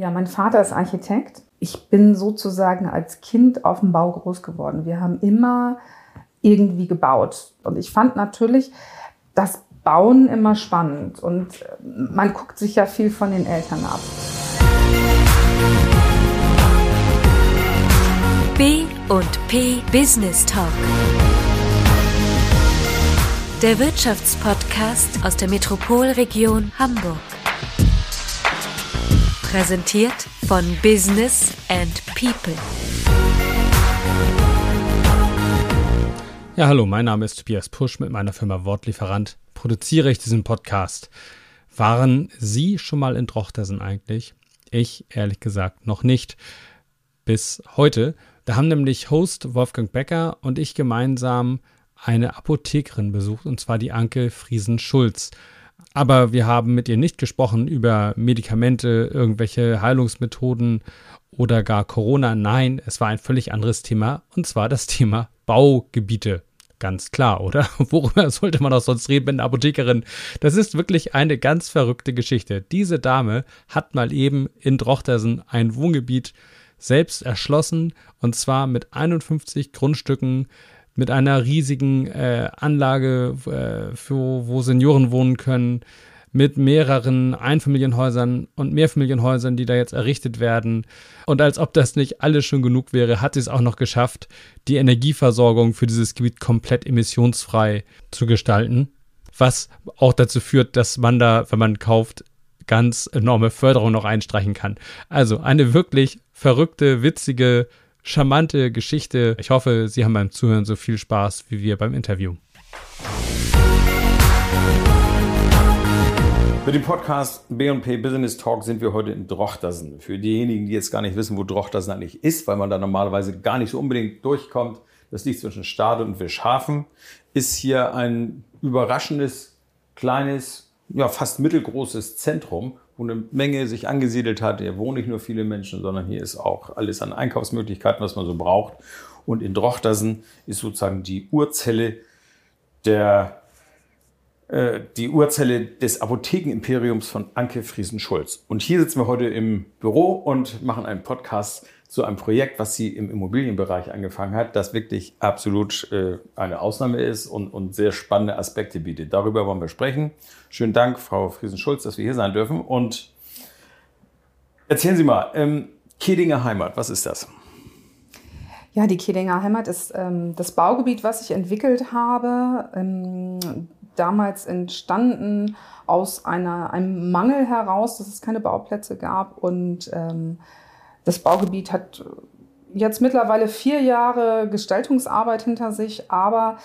Ja, mein Vater ist Architekt. Ich bin sozusagen als Kind auf dem Bau groß geworden. Wir haben immer irgendwie gebaut. Und ich fand natürlich das Bauen immer spannend. Und man guckt sich ja viel von den Eltern ab. B und P Business Talk. Der Wirtschaftspodcast aus der Metropolregion Hamburg. Präsentiert von Business and People. Ja, hallo, mein Name ist Tobias Pusch mit meiner Firma Wortlieferant. Produziere ich diesen Podcast. Waren Sie schon mal in Drochtersen eigentlich? Ich ehrlich gesagt noch nicht. Bis heute. Da haben nämlich Host Wolfgang Becker und ich gemeinsam eine Apothekerin besucht, und zwar die Anke Friesen-Schulz. Aber wir haben mit ihr nicht gesprochen über Medikamente, irgendwelche Heilungsmethoden oder gar Corona. Nein, es war ein völlig anderes Thema und zwar das Thema Baugebiete. Ganz klar, oder? Worüber sollte man auch sonst reden mit einer Apothekerin? Das ist wirklich eine ganz verrückte Geschichte. Diese Dame hat mal eben in Drochtersen ein Wohngebiet selbst erschlossen und zwar mit 51 Grundstücken mit einer riesigen äh, Anlage, äh, für, wo Senioren wohnen können, mit mehreren Einfamilienhäusern und Mehrfamilienhäusern, die da jetzt errichtet werden. Und als ob das nicht alles schon genug wäre, hat sie es auch noch geschafft, die Energieversorgung für dieses Gebiet komplett emissionsfrei zu gestalten. Was auch dazu führt, dass man da, wenn man kauft, ganz enorme Förderung noch einstreichen kann. Also eine wirklich verrückte, witzige charmante Geschichte. Ich hoffe, Sie haben beim Zuhören so viel Spaß wie wir beim Interview. Mit dem Podcast B&P Business Talk sind wir heute in Drochtersen. Für diejenigen, die jetzt gar nicht wissen, wo Drochtersen eigentlich ist, weil man da normalerweise gar nicht so unbedingt durchkommt, das liegt zwischen Stade und Wischhafen, ist hier ein überraschendes, kleines, ja fast mittelgroßes Zentrum, eine Menge sich angesiedelt hat. Hier wohnen nicht nur viele Menschen, sondern hier ist auch alles an Einkaufsmöglichkeiten, was man so braucht. Und in Drochtersen ist sozusagen die Urzelle der äh, die Urzelle des Apothekenimperiums von Anke Friesen-Schulz. Und hier sitzen wir heute im Büro und machen einen Podcast zu einem Projekt, was sie im Immobilienbereich angefangen hat, das wirklich absolut äh, eine Ausnahme ist und, und sehr spannende Aspekte bietet. Darüber wollen wir sprechen. Schönen Dank, Frau Friesen-Schulz, dass wir hier sein dürfen. Und erzählen Sie mal, ähm, Kedinger Heimat, was ist das? Ja, die Kedinger Heimat ist ähm, das Baugebiet, was ich entwickelt habe. Ähm, damals entstanden aus einer, einem Mangel heraus, dass es keine Bauplätze gab und ähm, das Baugebiet hat jetzt mittlerweile vier Jahre Gestaltungsarbeit hinter sich, aber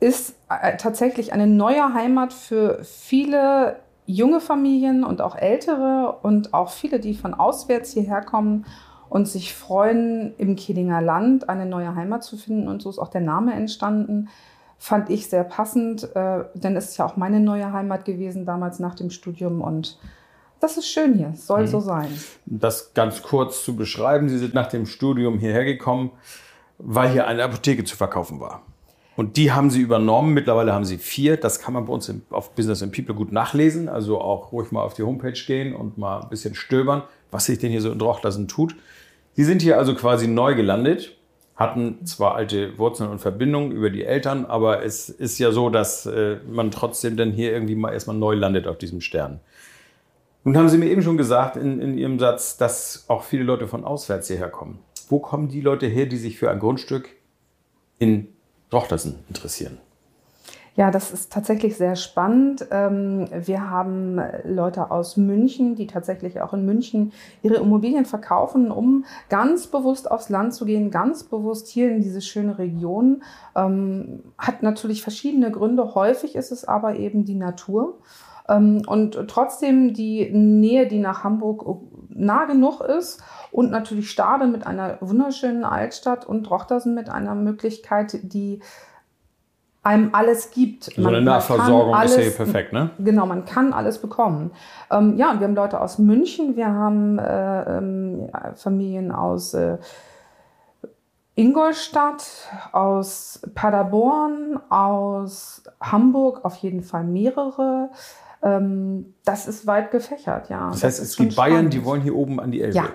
ist äh, tatsächlich eine neue Heimat für viele junge Familien und auch ältere und auch viele, die von auswärts hierher kommen und sich freuen, im Kehlinger Land eine neue Heimat zu finden. Und so ist auch der Name entstanden. Fand ich sehr passend, äh, denn es ist ja auch meine neue Heimat gewesen damals nach dem Studium und das ist schön hier, soll mhm. so sein. Das ganz kurz zu beschreiben, Sie sind nach dem Studium hierher gekommen, weil hier eine Apotheke zu verkaufen war. Und die haben Sie übernommen. Mittlerweile haben Sie vier. Das kann man bei uns auf Business and People gut nachlesen. Also auch ruhig mal auf die Homepage gehen und mal ein bisschen stöbern, was sich denn hier so in Drochtlassen tut. Sie sind hier also quasi neu gelandet, hatten zwar alte Wurzeln und Verbindungen über die Eltern, aber es ist ja so, dass äh, man trotzdem dann hier irgendwie mal erstmal neu landet auf diesem Stern. Nun haben Sie mir eben schon gesagt in, in Ihrem Satz, dass auch viele Leute von auswärts hierher kommen. Wo kommen die Leute her, die sich für ein Grundstück in Drochtersen interessieren? Ja, das ist tatsächlich sehr spannend. Ähm, wir haben Leute aus München, die tatsächlich auch in München ihre Immobilien verkaufen, um ganz bewusst aufs Land zu gehen, ganz bewusst hier in diese schöne Region. Ähm, hat natürlich verschiedene Gründe. Häufig ist es aber eben die Natur. Ähm, und trotzdem die Nähe, die nach Hamburg nah genug ist und natürlich Stade mit einer wunderschönen Altstadt und Drochtersen mit einer Möglichkeit, die einem alles gibt. So man, eine Nahversorgung alles, ist ja perfekt, ne? Genau, man kann alles bekommen. Ähm, ja, und wir haben Leute aus München, wir haben äh, ähm, Familien aus äh, Ingolstadt, aus Paderborn, aus Hamburg, auf jeden Fall mehrere das ist weit gefächert, ja. Das heißt, es gibt Bayern, die wollen hier oben an die Elbe. Ja,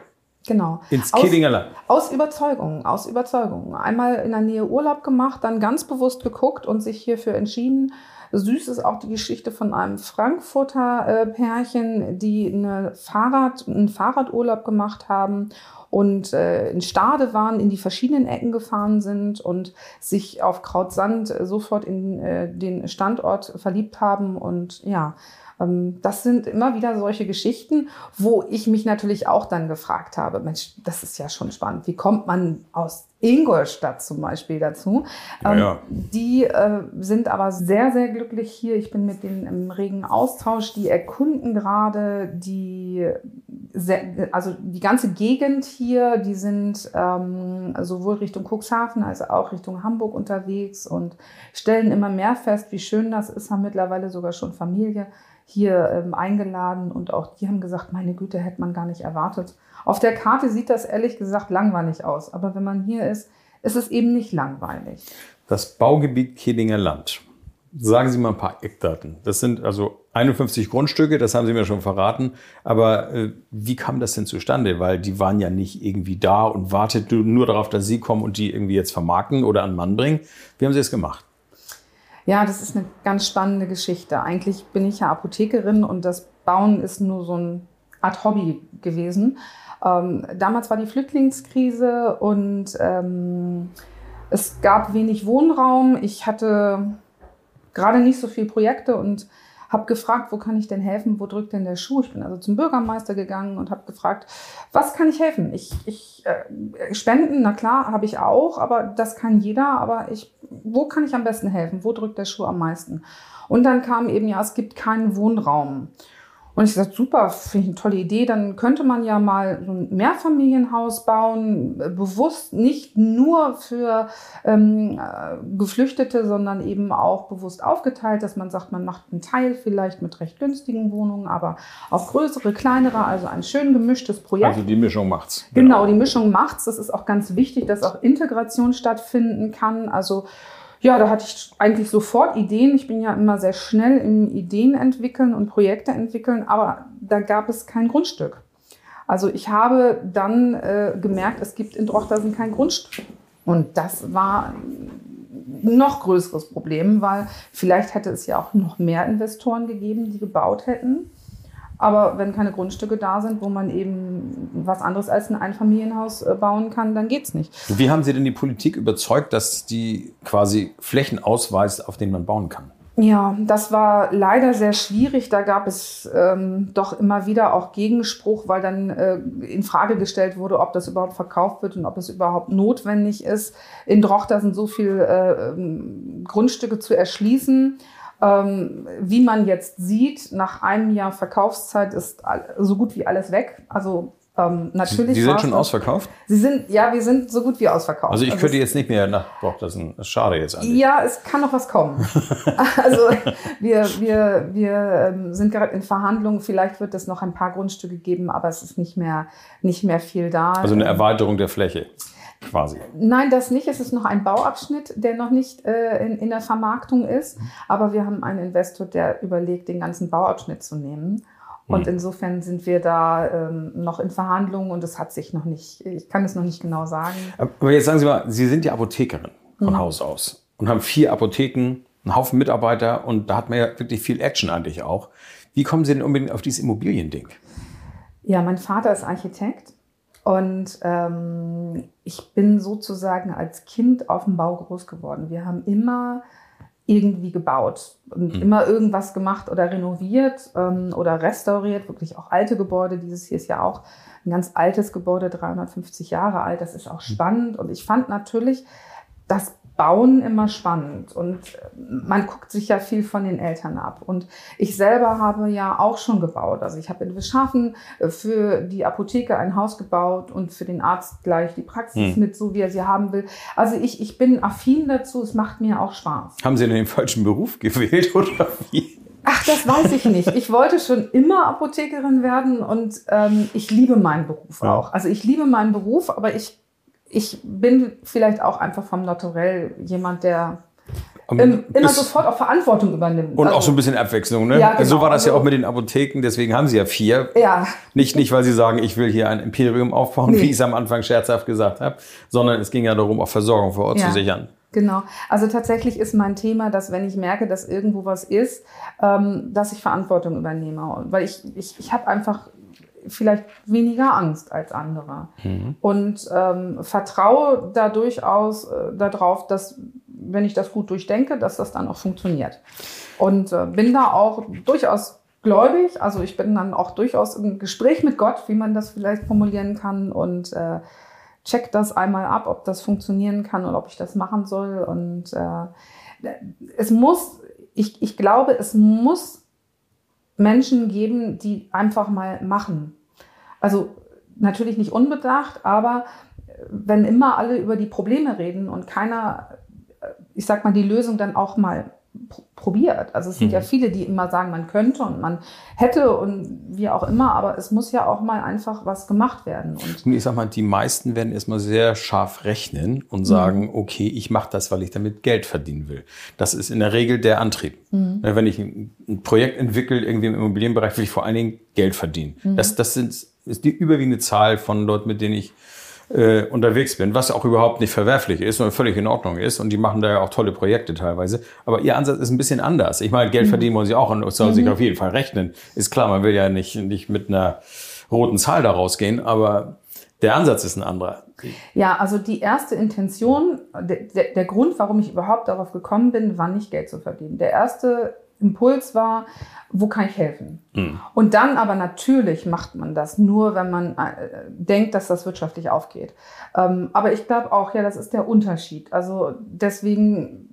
genau. Ins Kiddinger Land. Aus, aus Überzeugung, aus Überzeugung. Einmal in der Nähe Urlaub gemacht, dann ganz bewusst geguckt und sich hierfür entschieden. Süß ist auch die Geschichte von einem Frankfurter äh, Pärchen, die eine Fahrrad, einen Fahrradurlaub gemacht haben und äh, in Stade waren, in die verschiedenen Ecken gefahren sind und sich auf Krautsand sofort in äh, den Standort verliebt haben und ja, ähm, das sind immer wieder solche Geschichten, wo ich mich natürlich auch dann gefragt habe, Mensch, das ist ja schon spannend. Wie kommt man aus Ingolstadt zum Beispiel dazu? Ja, ja. Ähm, die äh, sind aber sehr, sehr glücklich hier. Ich bin mit denen im regen Austausch. Die erkunden gerade die, also die ganze Gegend hier. Die sind ähm, sowohl Richtung Cuxhaven als auch Richtung Hamburg unterwegs und stellen immer mehr fest, wie schön das ist. Haben mittlerweile sogar schon Familie hier ähm, eingeladen und auch die haben gesagt, meine Güte, hätte man gar nicht erwartet. Auf der Karte sieht das ehrlich gesagt langweilig aus, aber wenn man hier ist, ist es eben nicht langweilig. Das Baugebiet Kehlinger Land. Sagen Sie mal ein paar Eckdaten. Das sind also 51 Grundstücke, das haben Sie mir schon verraten. Aber äh, wie kam das denn zustande? Weil die waren ja nicht irgendwie da und warteten nur darauf, dass Sie kommen und die irgendwie jetzt vermarkten oder an Mann bringen. Wie haben Sie es gemacht? Ja, das ist eine ganz spannende Geschichte. Eigentlich bin ich ja Apothekerin und das Bauen ist nur so eine Art Hobby gewesen. Ähm, damals war die Flüchtlingskrise und ähm, es gab wenig Wohnraum. Ich hatte gerade nicht so viele Projekte und habe gefragt, wo kann ich denn helfen, wo drückt denn der Schuh? Ich bin also zum Bürgermeister gegangen und habe gefragt, was kann ich helfen? Ich, ich äh, Spenden, na klar, habe ich auch, aber das kann jeder. Aber ich, wo kann ich am besten helfen? Wo drückt der Schuh am meisten? Und dann kam eben, ja, es gibt keinen Wohnraum. Und ich sagte, super, finde ich eine tolle Idee. Dann könnte man ja mal so ein Mehrfamilienhaus bauen, äh, bewusst nicht nur für ähm, äh, Geflüchtete, sondern eben auch bewusst aufgeteilt, dass man sagt, man macht einen Teil vielleicht mit recht günstigen Wohnungen, aber auch größere, kleinere, also ein schön gemischtes Projekt. Also die Mischung macht's. Genau, genau die Mischung macht's. Das ist auch ganz wichtig, dass auch Integration stattfinden kann. Also ja, da hatte ich eigentlich sofort Ideen. Ich bin ja immer sehr schnell im Ideen entwickeln und Projekte entwickeln, aber da gab es kein Grundstück. Also ich habe dann äh, gemerkt, es gibt in Drochtersen kein Grundstück. Und das war ein noch größeres Problem, weil vielleicht hätte es ja auch noch mehr Investoren gegeben, die gebaut hätten. Aber wenn keine Grundstücke da sind, wo man eben was anderes als ein Einfamilienhaus äh, bauen kann, dann geht es nicht. Wie haben Sie denn die Politik überzeugt, dass die quasi Flächen ausweist, auf denen man bauen kann? Ja, das war leider sehr schwierig. Da gab es ähm, doch immer wieder auch Gegenspruch, weil dann äh, in Frage gestellt wurde, ob das überhaupt verkauft wird und ob es überhaupt notwendig ist. In Drochter sind so viele äh, ähm, Grundstücke zu erschließen. Ähm, wie man jetzt sieht, nach einem Jahr Verkaufszeit ist so gut wie alles weg. Also ähm, natürlich. Sie, Sie sind schon ausverkauft? Sie sind, ja, wir sind so gut wie ausverkauft. Also ich könnte jetzt nicht mehr nach, doch, das ist, ein, schade jetzt eigentlich. Ja, es kann noch was kommen. also wir, wir, wir ähm, sind gerade in Verhandlungen. Vielleicht wird es noch ein paar Grundstücke geben, aber es ist nicht mehr, nicht mehr viel da. Also eine Erweiterung der Fläche quasi. Nein, das nicht. Es ist noch ein Bauabschnitt, der noch nicht äh, in, in der Vermarktung ist. Aber wir haben einen Investor, der überlegt, den ganzen Bauabschnitt zu nehmen. Und mhm. insofern sind wir da ähm, noch in Verhandlungen und es hat sich noch nicht, ich kann es noch nicht genau sagen. Aber jetzt sagen Sie mal, Sie sind ja Apothekerin von mhm. Haus aus und haben vier Apotheken, einen Haufen Mitarbeiter und da hat man ja wirklich viel Action eigentlich auch. Wie kommen Sie denn unbedingt auf dieses Immobiliending? Ja, mein Vater ist Architekt und ähm, ich bin sozusagen als Kind auf dem Bau groß geworden. Wir haben immer irgendwie gebaut und mhm. immer irgendwas gemacht oder renoviert ähm, oder restauriert, wirklich auch alte Gebäude. Dieses hier ist ja auch ein ganz altes Gebäude, 350 Jahre alt. Das ist auch mhm. spannend. Und ich fand natürlich das Bauen immer spannend und man guckt sich ja viel von den Eltern ab. Und ich selber habe ja auch schon gebaut. Also ich habe in Wischhafen äh, für die Apotheke ein Haus gebaut und für den Arzt gleich die Praxis hm. mit, so wie er sie haben will. Also ich, ich bin affin dazu, es macht mir auch Spaß. Haben Sie denn den falschen Beruf gewählt oder wie? Ach, das weiß ich nicht. Ich wollte schon immer Apothekerin werden und ähm, ich liebe meinen Beruf auch. Also ich liebe meinen Beruf, aber ich ich bin vielleicht auch einfach vom Naturell jemand, der Ähm, immer sofort auch Verantwortung übernimmt. Und Also, auch so ein bisschen Abwechslung, ne? Ja, genau. So war das ja Also- auch mit den Apotheken, deswegen haben sie ja vier. Ja, Nicht, nicht, weil sie sagen, ich will hier ein Imperium aufbauen, Nee. wie ich es am Anfang scherzhaft gesagt habe, sondern es ging ja darum, auch Versorgung vor Ort Ja. zu sichern. Genau. Also tatsächlich ist mein Thema, dass wenn ich merke, dass irgendwo was ist, ähm, dass ich Verantwortung übernehme. Weil ich, ich, ich habe einfach vielleicht weniger Angst als andere. Und ähm, vertraue da durchaus äh, darauf, dass wenn ich das gut durchdenke, dass das dann auch funktioniert. Und äh, bin da auch durchaus gläubig. Also ich bin dann auch durchaus im Gespräch mit Gott, wie man das vielleicht formulieren kann. Und äh, check das einmal ab, ob das funktionieren kann oder ob ich das machen soll. Und äh, es muss, ich, ich glaube, es muss Menschen geben, die einfach mal machen. Also natürlich nicht unbedacht, aber wenn immer alle über die Probleme reden und keiner, äh, ich sag mal, die Lösung dann auch mal probiert. Also es sind ja viele, die immer sagen, man könnte und man hätte und wie auch immer, aber es muss ja auch mal einfach was gemacht werden. Und ich sag mal, die meisten werden erstmal sehr scharf rechnen Mhm. und sagen, okay, ich mache das, weil ich damit Geld verdienen will. Das ist in der Regel der Antrieb. Mhm. Wenn ich ein, ein Projekt entwickle, irgendwie im Immobilienbereich, will ich vor allen Dingen Geld verdienen. Mhm. Das, das sind, ist die überwiegende Zahl von Leuten, mit denen ich äh, unterwegs bin, was auch überhaupt nicht verwerflich ist und völlig in Ordnung ist. Und die machen da ja auch tolle Projekte teilweise. Aber ihr Ansatz ist ein bisschen anders. Ich meine, Mhm. Geld verdienen wollen sie auch und soll sich auf jeden Fall rechnen. Ist klar, man will ja nicht, nicht mit einer roten Zahl da rausgehen, aber der Ansatz ist ein anderer. Ja, also die erste Intention, der, der, der Grund, warum ich überhaupt darauf gekommen bin, war nicht Geld zu verdienen. Der erste Impuls war, wo kann ich helfen? Und dann aber natürlich macht man das nur, wenn man äh, denkt, dass das wirtschaftlich aufgeht. Ähm, aber ich glaube auch, ja, das ist der Unterschied. Also deswegen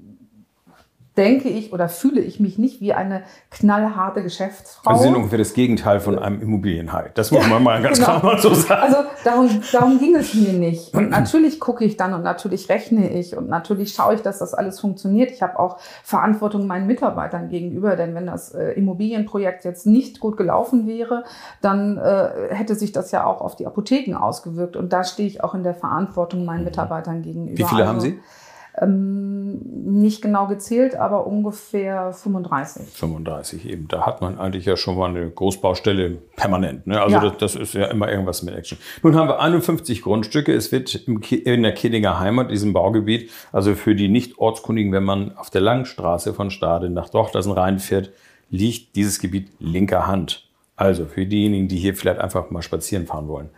denke ich oder fühle ich mich nicht wie eine knallharte Geschäftsfrau. Also sie sind ungefähr das Gegenteil von einem Immobilienhai. Das muss man mal ganz genau. klar mal so sagen. Also darum, darum ging es mir nicht. Und natürlich gucke ich dann und natürlich rechne ich und natürlich schaue ich, dass das alles funktioniert. Ich habe auch Verantwortung meinen Mitarbeitern gegenüber, denn wenn das äh, Immobilienprojekt jetzt nicht gut gelaufen wäre, dann äh, hätte sich das ja auch auf die Apotheken ausgewirkt. Und da stehe ich auch in der Verantwortung meinen Mitarbeitern gegenüber. Wie viele haben Also, Sie? Ähm, nicht genau gezählt, aber ungefähr 35. 35 eben. Da hat man eigentlich ja schon mal eine Großbaustelle permanent. Ne? Also Ja. das, das ist ja immer irgendwas mit Action. Nun haben wir 51 Grundstücke. Es wird in der Kiddinger Heimat, diesem Baugebiet, also für die Nicht-Ortskundigen, wenn man auf der langen Straße von Stade nach Dochtersen reinfährt, liegt dieses Gebiet linker Hand. Also für diejenigen, die hier vielleicht einfach mal spazieren fahren wollen.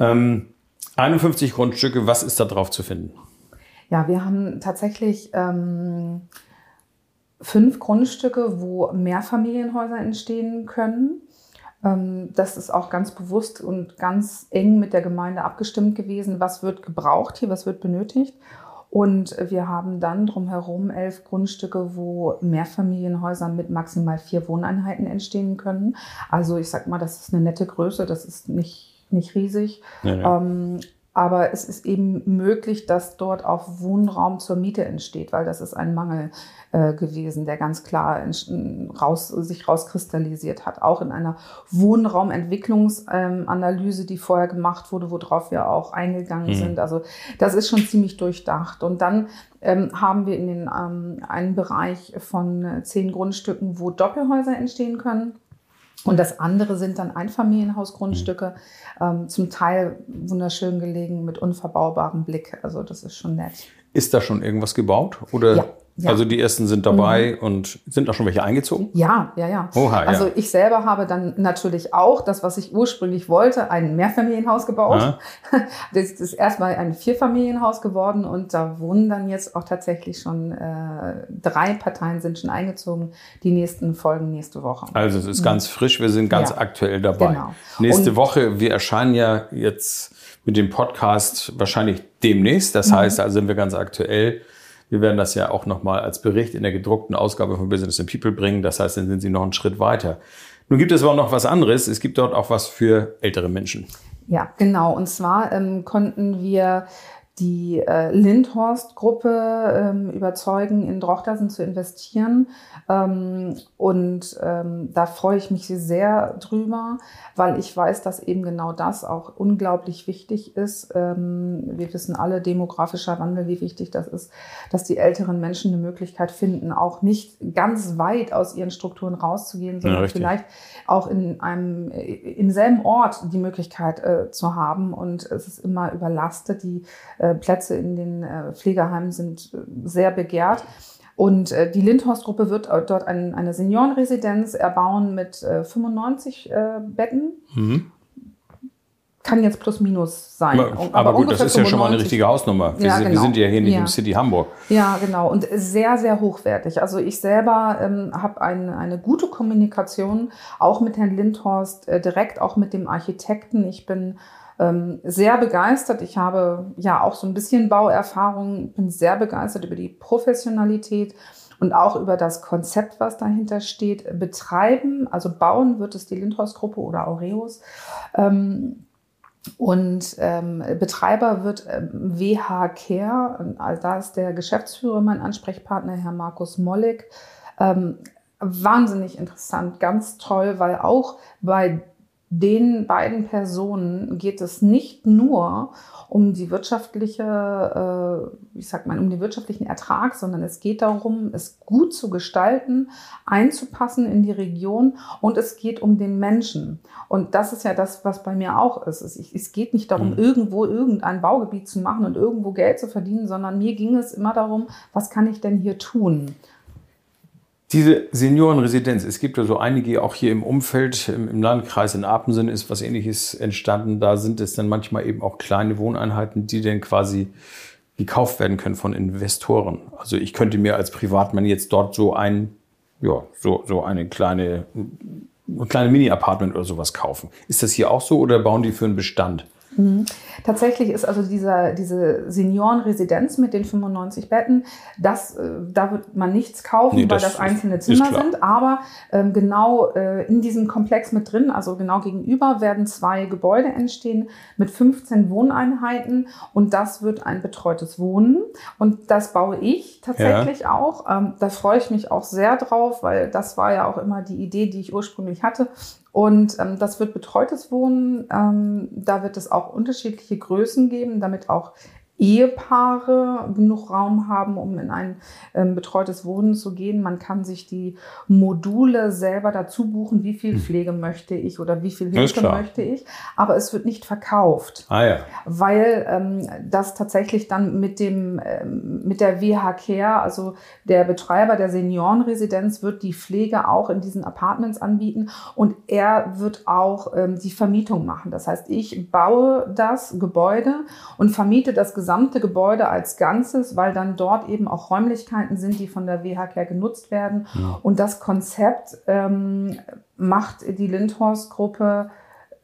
Ähm, 51 Grundstücke, was ist da drauf zu finden? Ja, wir haben tatsächlich ähm, fünf Grundstücke, wo Mehrfamilienhäuser entstehen können. Ähm, das ist auch ganz bewusst und ganz eng mit der Gemeinde abgestimmt gewesen, was wird gebraucht hier, was wird benötigt. Und wir haben dann drumherum elf Grundstücke, wo Mehrfamilienhäuser mit maximal vier Wohneinheiten entstehen können. Also ich sag mal, das ist eine nette Größe, das ist nicht, nicht riesig. Ja, ja. Ähm, aber es ist eben möglich, dass dort auch Wohnraum zur Miete entsteht, weil das ist ein Mangel äh, gewesen, der ganz klar raus, sich rauskristallisiert hat. Auch in einer Wohnraumentwicklungsanalyse, die vorher gemacht wurde, worauf wir auch eingegangen Mhm. sind. Also das ist schon ziemlich durchdacht. Und dann ähm, haben wir in den ähm, einen Bereich von äh, zehn Grundstücken, wo Doppelhäuser entstehen können. Und das andere sind dann Einfamilienhausgrundstücke, ähm, zum Teil wunderschön gelegen mit unverbaubarem Blick. Also das ist schon nett. Ist da schon irgendwas gebaut? Oder Ja, ja. also die ersten sind dabei und sind da schon welche eingezogen? Ja, ja, ja. Oha, ja. also ich selber habe dann natürlich auch das, was ich ursprünglich wollte, ein Mehrfamilienhaus gebaut. Aha. Das ist erstmal ein Vierfamilienhaus geworden und da wohnen dann jetzt auch tatsächlich schon äh, drei Parteien sind schon eingezogen. Die nächsten folgen nächste Woche. Also es ist ganz frisch, wir sind ganz Ja. aktuell dabei. Genau. Nächste Und- Woche, wir erscheinen ja jetzt mit dem Podcast wahrscheinlich demnächst. Das Mhm. heißt, also sind wir ganz aktuell. Wir werden das ja auch nochmal als Bericht in der gedruckten Ausgabe von Business and People bringen. Das heißt, dann sind Sie noch einen Schritt weiter. Nun gibt es aber noch was anderes. Es gibt dort auch was für ältere Menschen. Ja, genau. Und zwar ähm, konnten wir die äh, Lindhorst-Gruppe ähm, überzeugen, in Drochtersen zu investieren. Ähm, und ähm, da freue ich mich sehr drüber, weil ich weiß, dass eben genau das auch unglaublich wichtig ist. Ähm, wir wissen alle, demografischer Wandel, wie wichtig das ist, dass die älteren Menschen eine Möglichkeit finden, auch nicht ganz weit aus ihren Strukturen rauszugehen, sondern ja, vielleicht auch in einem im selben Ort die Möglichkeit äh, zu haben. Und es ist immer überlastet. Die äh, Plätze in den äh, Pflegeheimen sind äh, sehr begehrt. Und äh, die Lindhorst-Gruppe wird äh, dort ein, eine Seniorenresidenz erbauen mit 95 Betten. Mhm kann jetzt plus minus sein. Aber, aber, aber gut, das ist 95. ja schon mal eine richtige Hausnummer. Wir, ja, genau. wir sind ja hier nicht ja. im City Hamburg. Ja, genau. Und sehr, sehr hochwertig. Also ich selber ähm, habe ein, eine gute Kommunikation, auch mit Herrn Lindhorst, äh, direkt auch mit dem Architekten. Ich bin ähm, sehr begeistert. Ich habe ja auch so ein bisschen Bauerfahrung, bin sehr begeistert über die Professionalität und auch über das Konzept, was dahinter steht. Betreiben, also bauen wird es die Lindhorst-Gruppe oder Aureus. Ähm, und ähm, Betreiber wird ähm, WH Care, also da ist der Geschäftsführer mein Ansprechpartner, Herr Markus Mollig. Ähm, wahnsinnig interessant, ganz toll, weil auch bei den beiden Personen geht es nicht nur um die wirtschaftliche, äh, ich sag mal, um den wirtschaftlichen Ertrag, sondern es geht darum, es gut zu gestalten, einzupassen in die Region und es geht um den Menschen. Und das ist ja das, was bei mir auch ist. Es, geht nicht darum, mhm. irgendwo irgendein Baugebiet zu machen und irgendwo Geld zu verdienen, sondern mir ging es immer darum, was kann ich denn hier tun? Diese Seniorenresidenz, es gibt ja so einige auch hier im Umfeld, im Landkreis in Apensen ist was ähnliches entstanden. Da sind es dann manchmal eben auch kleine Wohneinheiten, die dann quasi gekauft werden können von Investoren. Also ich könnte mir als Privatmann jetzt dort so ein, ja, so, so eine kleine, ein kleine Mini-Apartment oder sowas kaufen. Ist das hier auch so oder bauen die für einen Bestand? Mhm. Tatsächlich ist also dieser, diese Seniorenresidenz mit den 95 Betten, das, äh, da wird man nichts kaufen, nee, das weil das einzelne Zimmer sind. Aber ähm, genau äh, in diesem Komplex mit drin, also genau gegenüber, werden zwei Gebäude entstehen mit 15 Wohneinheiten und das wird ein betreutes Wohnen. Und das baue ich tatsächlich ja. auch. Ähm, da freue ich mich auch sehr drauf, weil das war ja auch immer die Idee, die ich ursprünglich hatte. Und ähm, das wird betreutes Wohnen. Ähm, da wird es auch unterschiedliche Größen geben, damit auch Ehepaare genug Raum haben, um in ein ähm, betreutes Wohnen zu gehen. Man kann sich die Module selber dazu buchen, wie viel hm. Pflege möchte ich oder wie viel Hilfe möchte ich. Aber es wird nicht verkauft, ah, ja. weil ähm, das tatsächlich dann mit dem ähm, mit der WH Care, also der Betreiber der Seniorenresidenz, wird die Pflege auch in diesen Apartments anbieten und er wird auch ähm, die Vermietung machen. Das heißt, ich baue das Gebäude und vermiete das Gesamt gesamte Gebäude als Ganzes, weil dann dort eben auch Räumlichkeiten sind, die von der WHK genutzt werden. Ja. Und das Konzept ähm, macht die Lindhorst-Gruppe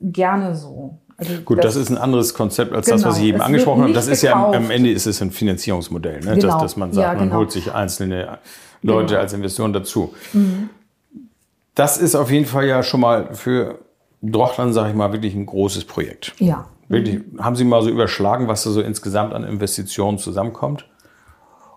gerne so. Also Gut, das, das, ist ein anderes Konzept als genau, das, was ich eben angesprochen habe. Das ist gekauft. ja am Ende ist es ein Finanzierungsmodell, ne? genau. dass, dass, man sagt, ja, genau. man holt sich einzelne Leute genau. als Investoren dazu. Mhm. Das ist auf jeden Fall ja schon mal für Drochland, sage ich mal, wirklich ein großes Projekt. Ja. Wirklich, haben Sie mal so überschlagen, was da so insgesamt an Investitionen zusammenkommt?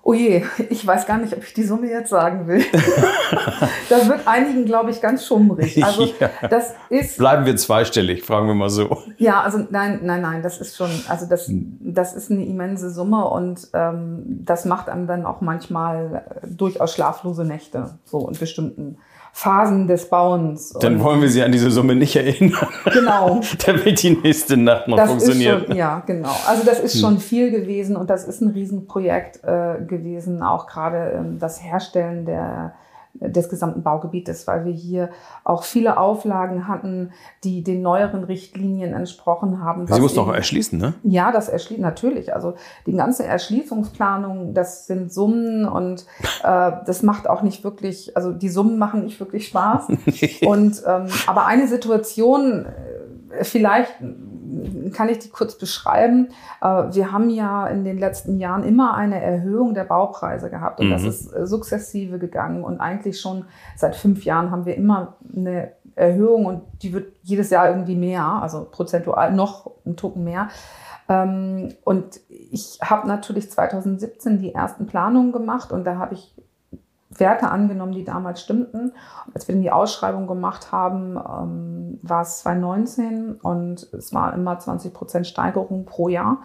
Oh je, ich weiß gar nicht, ob ich die Summe jetzt sagen will. das wird einigen, glaube ich, ganz schummrig. Also ja. das ist. Bleiben wir zweistellig, fragen wir mal so. Ja, also nein, nein, nein, das ist schon, also das, das ist eine immense Summe und ähm, das macht einem dann auch manchmal äh, durchaus schlaflose Nächte, so in bestimmten Phasen des Bauens. Dann wollen wir Sie an diese Summe nicht erinnern. Genau. Damit die nächste Nacht noch das funktioniert. Schon, ja, genau. Also das ist hm. schon viel gewesen und das ist ein Riesenprojekt äh, gewesen, auch gerade ähm, das Herstellen der des gesamten Baugebietes, weil wir hier auch viele Auflagen hatten, die den neueren Richtlinien entsprochen haben. Sie muss noch erschließen, ne? Ja, das erschließt natürlich. Also die ganze Erschließungsplanung, das sind Summen und äh, das macht auch nicht wirklich, also die Summen machen nicht wirklich Spaß. und ähm, aber eine Situation, äh, vielleicht kann ich die kurz beschreiben. Äh, wir haben ja in den letzten Jahren immer eine Erhöhung der Baupreise gehabt und mhm. das ist äh, sukzessive gegangen und eigentlich schon seit fünf Jahren haben wir immer eine Erhöhung und die wird jedes Jahr irgendwie mehr, also prozentual noch ein Tucken mehr. Ähm, und ich habe natürlich 2017 die ersten Planungen gemacht und da habe ich Werte angenommen, die damals stimmten. Als wir dann die Ausschreibung gemacht haben, ähm, war es 2019 und es war immer 20 Prozent Steigerung pro Jahr.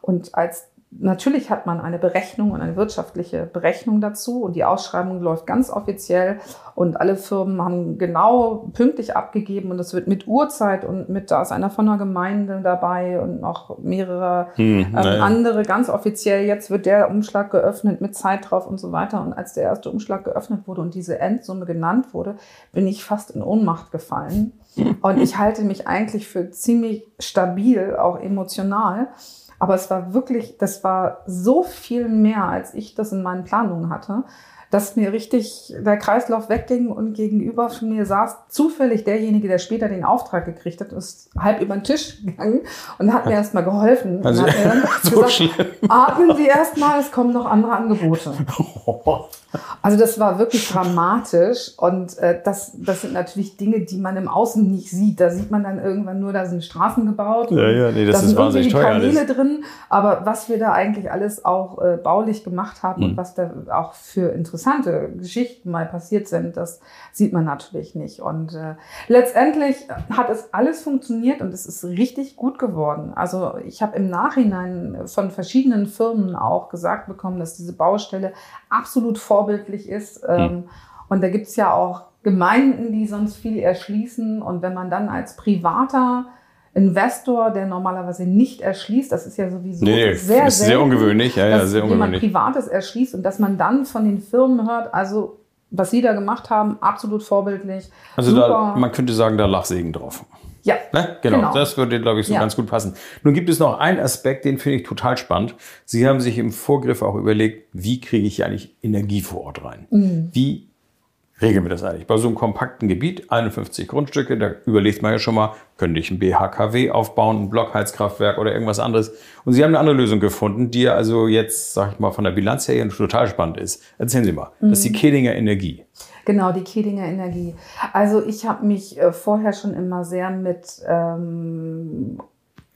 Und als Natürlich hat man eine Berechnung und eine wirtschaftliche Berechnung dazu und die Ausschreibung läuft ganz offiziell und alle Firmen haben genau pünktlich abgegeben und es wird mit Uhrzeit und mit, da ist einer von der Gemeinde dabei und noch mehrere hm, ähm, andere ganz offiziell. Jetzt wird der Umschlag geöffnet mit Zeit drauf und so weiter. Und als der erste Umschlag geöffnet wurde und diese Endsumme genannt wurde, bin ich fast in Ohnmacht gefallen. Und ich halte mich eigentlich für ziemlich stabil, auch emotional. Aber es war wirklich, das war so viel mehr, als ich das in meinen Planungen hatte dass mir richtig der Kreislauf wegging und gegenüber von mir saß zufällig derjenige, der später den Auftrag gekriegt hat, ist halb über den Tisch gegangen und hat mir erstmal geholfen. Also, hat mir so gesagt, atmen Sie erstmal, es kommen noch andere Angebote. Also das war wirklich dramatisch und äh, das, das sind natürlich Dinge, die man im Außen nicht sieht. Da sieht man dann irgendwann nur, da sind Straßen gebaut. Ja, ja, nee, das da ist sind wahnsinnig teuer. Kanäle drin, aber was wir da eigentlich alles auch äh, baulich gemacht haben mhm. und was da auch für interessante interessante Geschichten mal passiert sind, das sieht man natürlich nicht. Und äh, letztendlich hat es alles funktioniert und es ist richtig gut geworden. Also ich habe im Nachhinein von verschiedenen Firmen auch gesagt bekommen, dass diese Baustelle absolut vorbildlich ist. Mhm. Und da gibt es ja auch Gemeinden, die sonst viel erschließen. Und wenn man dann als privater Investor, der normalerweise nicht erschließt, das ist ja sowieso nee, sehr, ist sehr ungewöhnlich, ja, ja, sehr ungewöhnlich. jemand Privates erschließt und dass man dann von den Firmen hört, also was sie da gemacht haben, absolut vorbildlich. Also da, man könnte sagen, da lag Segen drauf. Ja. Ne? Genau, genau, das würde, glaube ich, so ja. ganz gut passen. Nun gibt es noch einen Aspekt, den finde ich total spannend. Sie haben sich im Vorgriff auch überlegt, wie kriege ich eigentlich Energie vor Ort rein? Mhm. Wie regeln wir das eigentlich? Bei so einem kompakten Gebiet, 51 Grundstücke, da überlegt man ja schon mal, könnte ich ein BHKW aufbauen, ein Blockheizkraftwerk oder irgendwas anderes. Und Sie haben eine andere Lösung gefunden, die also jetzt, sag ich mal, von der Bilanz her total spannend ist. Erzählen Sie mal. Das ist die mhm. Kedinger Energie. Genau, die Kedinger Energie. Also ich habe mich äh, vorher schon immer sehr mit ähm,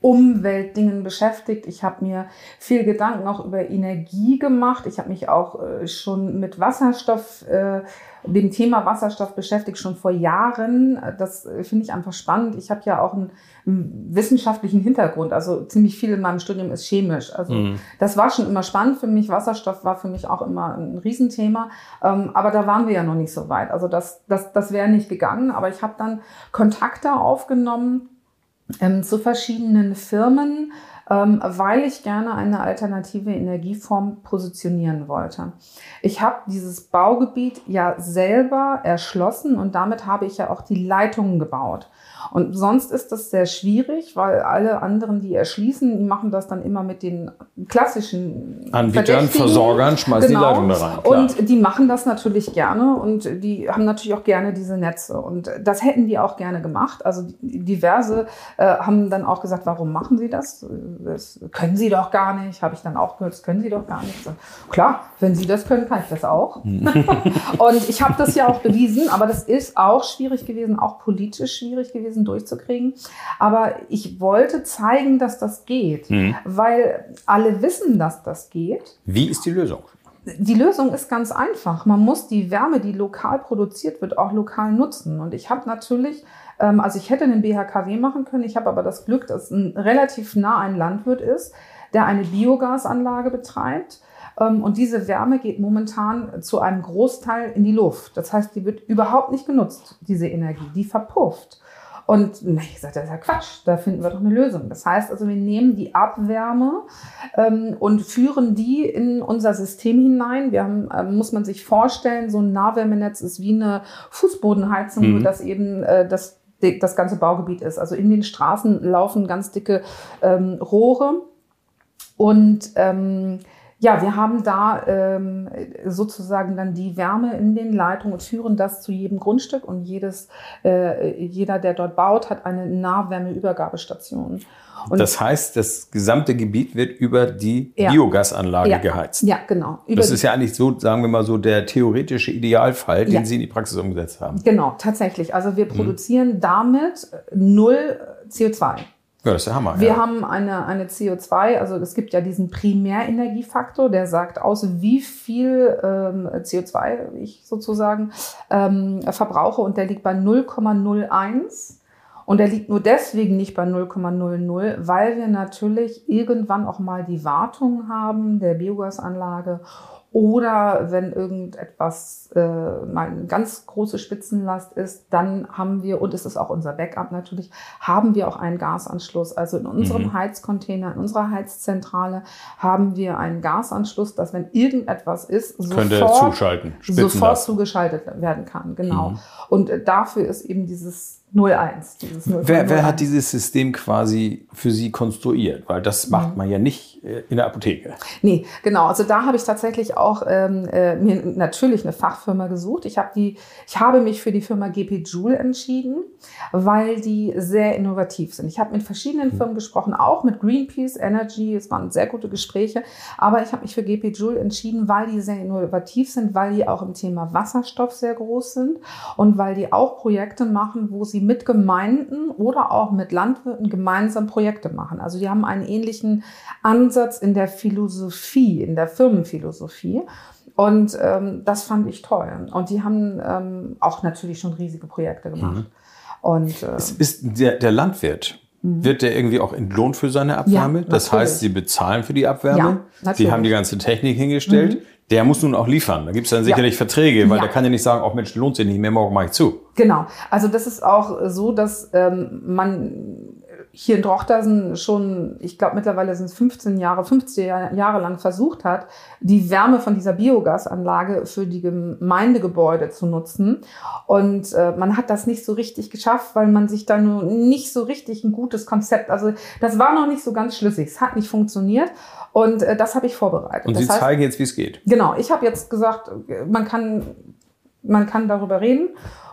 Umweltdingen beschäftigt. Ich habe mir viel Gedanken auch über Energie gemacht. Ich habe mich auch äh, schon mit Wasserstoff äh, dem Thema Wasserstoff beschäftigt, schon vor Jahren. Das finde ich einfach spannend. Ich habe ja auch einen, einen, wissenschaftlichen Hintergrund. Also ziemlich viel in meinem Studium ist chemisch. Also mhm. das war schon immer spannend für mich. Wasserstoff war für mich auch immer ein Riesenthema. Ähm, aber da waren wir ja noch nicht so weit. Also das, das, das wäre nicht gegangen. Aber ich habe dann Kontakte aufgenommen ähm, zu verschiedenen Firmen, weil ich gerne eine alternative Energieform positionieren wollte. Ich habe dieses Baugebiet ja selber erschlossen und damit habe ich ja auch die Leitungen gebaut. Und sonst ist das sehr schwierig, weil alle anderen, die erschließen, die machen das dann immer mit den klassischen Anbietern, Versorgern, schmeißen genau. die Leitung da rein. Klar. Und die machen das natürlich gerne und die haben natürlich auch gerne diese Netze. Und das hätten die auch gerne gemacht. Also diverse äh, haben dann auch gesagt, warum machen sie das? Das können sie doch gar nicht. Habe ich dann auch gehört, das können sie doch gar nicht. So, klar, wenn sie das können, kann ich das auch. und ich habe das ja auch bewiesen, aber das ist auch schwierig gewesen, auch politisch schwierig gewesen gewesen, durchzukriegen. Aber ich wollte zeigen, dass das geht, mhm. weil alle wissen, dass das geht. Wie ist die Lösung? Die Lösung ist ganz einfach. Man muss die Wärme, die lokal produziert wird, auch lokal nutzen. Und ich habe natürlich, ähm, also ich hätte einen BHKW machen können. Ich habe aber das Glück, dass ein relativ nah ein Landwirt ist, der eine Biogasanlage betreibt. Ähm, und diese Wärme geht momentan zu einem Großteil in die Luft. Das heißt, die wird überhaupt nicht genutzt, diese Energie. Die verpufft. Und ich sagte, das ist ja Quatsch, da finden wir doch eine Lösung. Das heißt also, wir nehmen die Abwärme ähm, und führen die in unser System hinein. Wir haben, äh, muss man sich vorstellen, so ein Nahwärmenetz ist wie eine Fußbodenheizung, mhm. nur dass eben äh, das, das ganze Baugebiet ist. Also in den Straßen laufen ganz dicke ähm, Rohre und ähm, ja, wir haben da ähm, sozusagen dann die Wärme in den Leitungen und führen das zu jedem Grundstück und jedes, äh, jeder, der dort baut, hat eine Nahwärmeübergabestation. Und das heißt, das gesamte Gebiet wird über die ja. Biogasanlage ja. geheizt. Ja, genau. Über das ist ja eigentlich so, sagen wir mal so, der theoretische Idealfall, den ja. Sie in die Praxis umgesetzt haben. Genau, tatsächlich. Also wir mhm. produzieren mhm. damit null CO2. Ja, das ist der Hammer. Wir ja. haben eine, eine CO2, also es gibt ja diesen Primärenergiefaktor, der sagt aus, wie viel ähm, CO2 ich sozusagen ähm, verbrauche und der liegt bei 0,01. Und der liegt nur deswegen nicht bei 0,00, weil wir natürlich irgendwann auch mal die Wartung haben der Biogasanlage oder wenn irgendetwas äh, mal eine ganz große Spitzenlast ist, dann haben wir, und es ist auch unser Backup natürlich, haben wir auch einen Gasanschluss. Also in unserem Mhm. Heizcontainer, in unserer Heizzentrale haben wir einen Gasanschluss, dass wenn irgendetwas ist, sofort, zuschalten. sofort zugeschaltet werden kann. Genau. Mhm. Und äh, dafür ist eben dieses 01. Dieses 0,01. Wer, wer hat dieses System quasi für Sie konstruiert? Weil das Mhm. macht man ja nicht äh, in der Apotheke. Nee, genau. Also da habe ich tatsächlich auch ähm, äh, mir natürlich eine Fachfirma gesucht. Ich habe die, ich habe mich für die Firma GP Joule entschieden, weil die sehr innovativ sind. Ich habe mit verschiedenen Firmen gesprochen, auch mit Greenpeace Energy. Es waren sehr gute Gespräche. Aber ich habe mich für GP Joule entschieden, weil die sehr innovativ sind, weil die auch im Thema Wasserstoff sehr groß sind und weil die auch Projekte machen, wo sie mit Gemeinden oder auch mit Landwirten gemeinsam Projekte machen. Also die haben einen ähnlichen Ansatz in der Philosophie, in der Firmenphilosophie. Und ähm, das fand ich toll. Und die haben ähm, auch natürlich schon riesige Projekte gemacht. Und äh, Es ist der, der Landwirt. Wird der irgendwie auch entlohnt für seine Abwärme? Mhm. Ja, das natürlich. heißt, Sie bezahlen für die Abwärme. Ja, Sie natürlich. Mhm. haben die ganze Technik hingestellt. Der muss nun auch liefern. Da gibt es dann sicherlich Verträge, weil Ja. der kann ja nicht sagen, auch Mensch, lohnt sich nicht mehr, morgen mache ich zu. Genau. Also das ist auch so, dass ähm, man hier in Drochtersen schon, ich glaube mittlerweile sind es 15 Jahre, 15 Jahre lang versucht hat, die Wärme von dieser Biogasanlage für die Gemeindegebäude zu nutzen. Und äh, man hat das nicht so richtig geschafft, weil man sich da nur nicht so richtig ein gutes Konzept, also das war noch nicht so ganz schlüssig. Es hat nicht funktioniert. Und äh, das habe ich vorbereitet. Und das Sie heißt, zeigen jetzt, wie es geht. Genau, ich habe jetzt gesagt, man kann, man kann darüber reden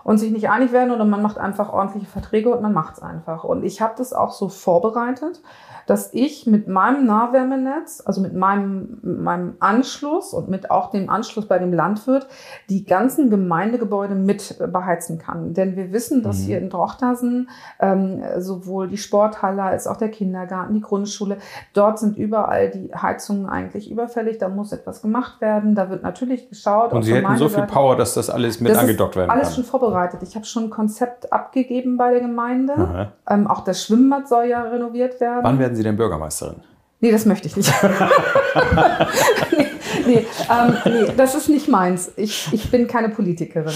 und sich nicht einig werden oder man macht einfach ordentliche Verträge und man macht es einfach. Und ich habe das auch so vorbereitet, dass ich mit meinem Nahwärmenetz, also mit meinem, meinem Anschluss und mit auch dem Anschluss bei dem Landwirt, die ganzen Gemeindegebäude mit beheizen kann. Denn wir wissen, dass Mhm. hier in Drochtersen ähm, sowohl die Sporthalle als auch der Kindergarten, die Grundschule, dort sind überall die Heizungen eigentlich überfällig. Da muss etwas gemacht werden. Da wird natürlich geschaut. Und Sie hätten so viel. Power, dass das alles mit Das angedockt werden alles kann. schon vorbereitet. Ich habe schon ein Konzept abgegeben bei der Gemeinde. Ähm, auch das Schwimmbad soll ja renoviert werden. Wann werden Sie denn Bürgermeisterin? Nee, das möchte ich nicht. nee, nee, ähm, nee, das ist nicht meins. Ich, ich bin keine Politikerin.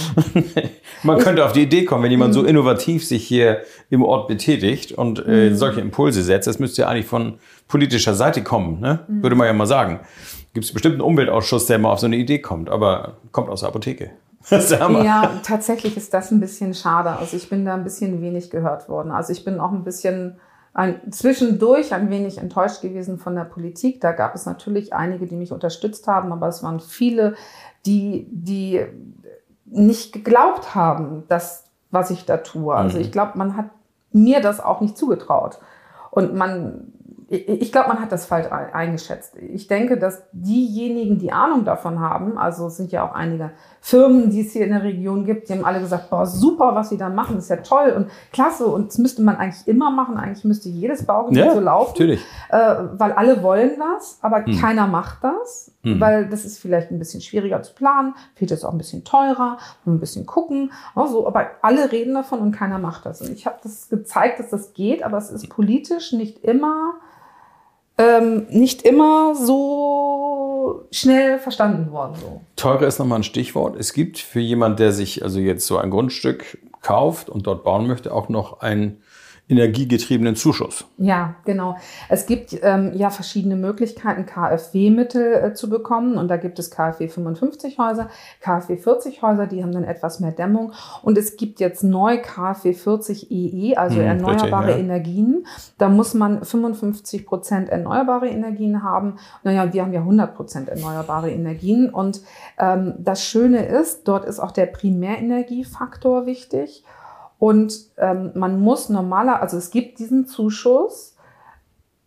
Man Ich- könnte auf die Idee kommen, wenn jemand Mhm. so innovativ sich hier im Ort betätigt und äh, solche Impulse setzt, das müsste ja eigentlich von politischer Seite kommen, ne? Mhm. würde man ja mal sagen. Gibt es bestimmt einen Umweltausschuss, der mal auf so eine Idee kommt, aber kommt aus der Apotheke. Ja, tatsächlich ist das ein bisschen schade. Also ich bin da ein bisschen wenig gehört worden. Also ich bin auch ein bisschen ein, zwischendurch ein wenig enttäuscht gewesen von der Politik. Da gab es natürlich einige, die mich unterstützt haben, aber es waren viele, die, die nicht geglaubt haben, dass was ich da tue. Also Mhm. ich glaube, man hat mir das auch nicht zugetraut. Und man, ich glaube, man hat das falsch ein- eingeschätzt. Ich denke, dass diejenigen, die Ahnung davon haben, also es sind ja auch einige Firmen, die es hier in der Region gibt, die haben alle gesagt, boah, super, was sie da machen, ist ja toll und klasse und das müsste man eigentlich immer machen. Eigentlich müsste jedes Baugebiet Ja, so laufen, natürlich. äh, weil alle wollen das, aber Hm. keiner macht das, Hm. weil das ist vielleicht ein bisschen schwieriger zu planen, vielleicht ist es auch ein bisschen teurer, ein bisschen gucken, also, aber alle reden davon und keiner macht das. Und ich habe das gezeigt, dass das geht, aber es ist politisch nicht immer ähm, nicht immer so schnell verstanden worden. So. Teurer ist nochmal ein Stichwort. Es gibt für jemand, der sich also jetzt so ein Grundstück kauft und dort bauen möchte, auch noch einen energiegetriebenen Zuschuss. Ja, genau. Es gibt ähm, ja verschiedene Möglichkeiten, KfW-Mittel äh, zu bekommen. Und da gibt es KfW 55 Häuser, KfW 40 Häuser, die haben dann etwas mehr Dämmung. Und es gibt jetzt neu KfW 40 EE, also Hm, erneuerbare richtig, ja. Energien. Da muss man 55 Prozent erneuerbare Energien haben. Naja, wir haben ja 100 Prozent erneuerbare Energien. Und ähm, das Schöne ist, dort ist auch der Primärenergiefaktor wichtig. Und ähm, man muss normaler, also es gibt diesen Zuschuss,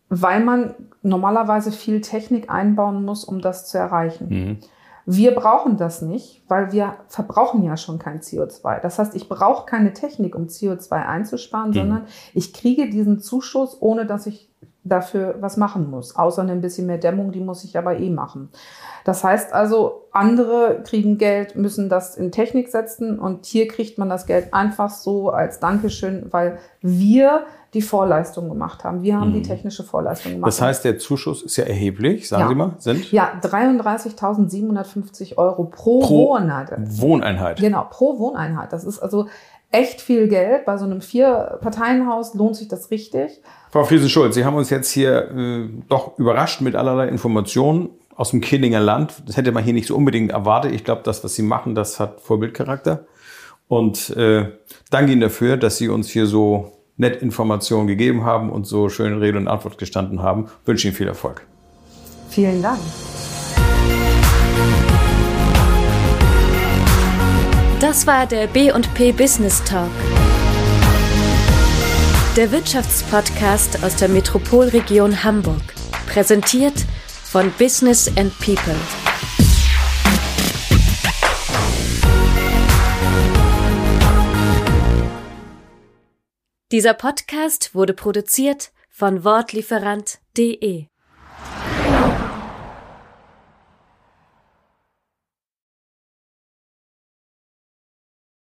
weil man normalerweise viel Technik einbauen muss, um das zu erreichen. Mhm. Wir brauchen das nicht, weil wir verbrauchen ja schon kein CO2. Das heißt, ich brauche keine Technik, um CO2 einzusparen, mhm. sondern ich kriege diesen Zuschuss, ohne dass ich dafür was machen muss. Außer ein bisschen mehr Dämmung, die muss ich aber eh machen. Das heißt also, andere kriegen Geld, müssen das in Technik setzen und hier kriegt man das Geld einfach so als Dankeschön, weil wir die Vorleistung gemacht haben. Wir haben mhm. die technische Vorleistung gemacht. Das heißt, der Zuschuss ist ja erheblich, sagen ja. Sie mal, sind? Ja, 33.750 Euro pro, pro Wohneinheit. Wohneinheit. Genau, pro Wohneinheit. Das ist also echt viel Geld. Bei so einem Vier-Parteien-Haus lohnt sich das richtig. Frau Friesen-Schulz, Sie haben uns jetzt hier äh, doch überrascht mit allerlei Informationen aus dem Killinger Land. Das hätte man hier nicht so unbedingt erwartet. Ich glaube, das, was Sie machen, das hat Vorbildcharakter. Und äh, danke Ihnen dafür, dass Sie uns hier so nett Informationen gegeben haben und so schön Rede und Antwort gestanden haben. Ich wünsche Ihnen viel Erfolg. Vielen Dank. Das war der B&P Business Talk. Der Wirtschaftspodcast aus der Metropolregion Hamburg. Präsentiert von Business and People. Dieser Podcast wurde produziert von Wortlieferant.de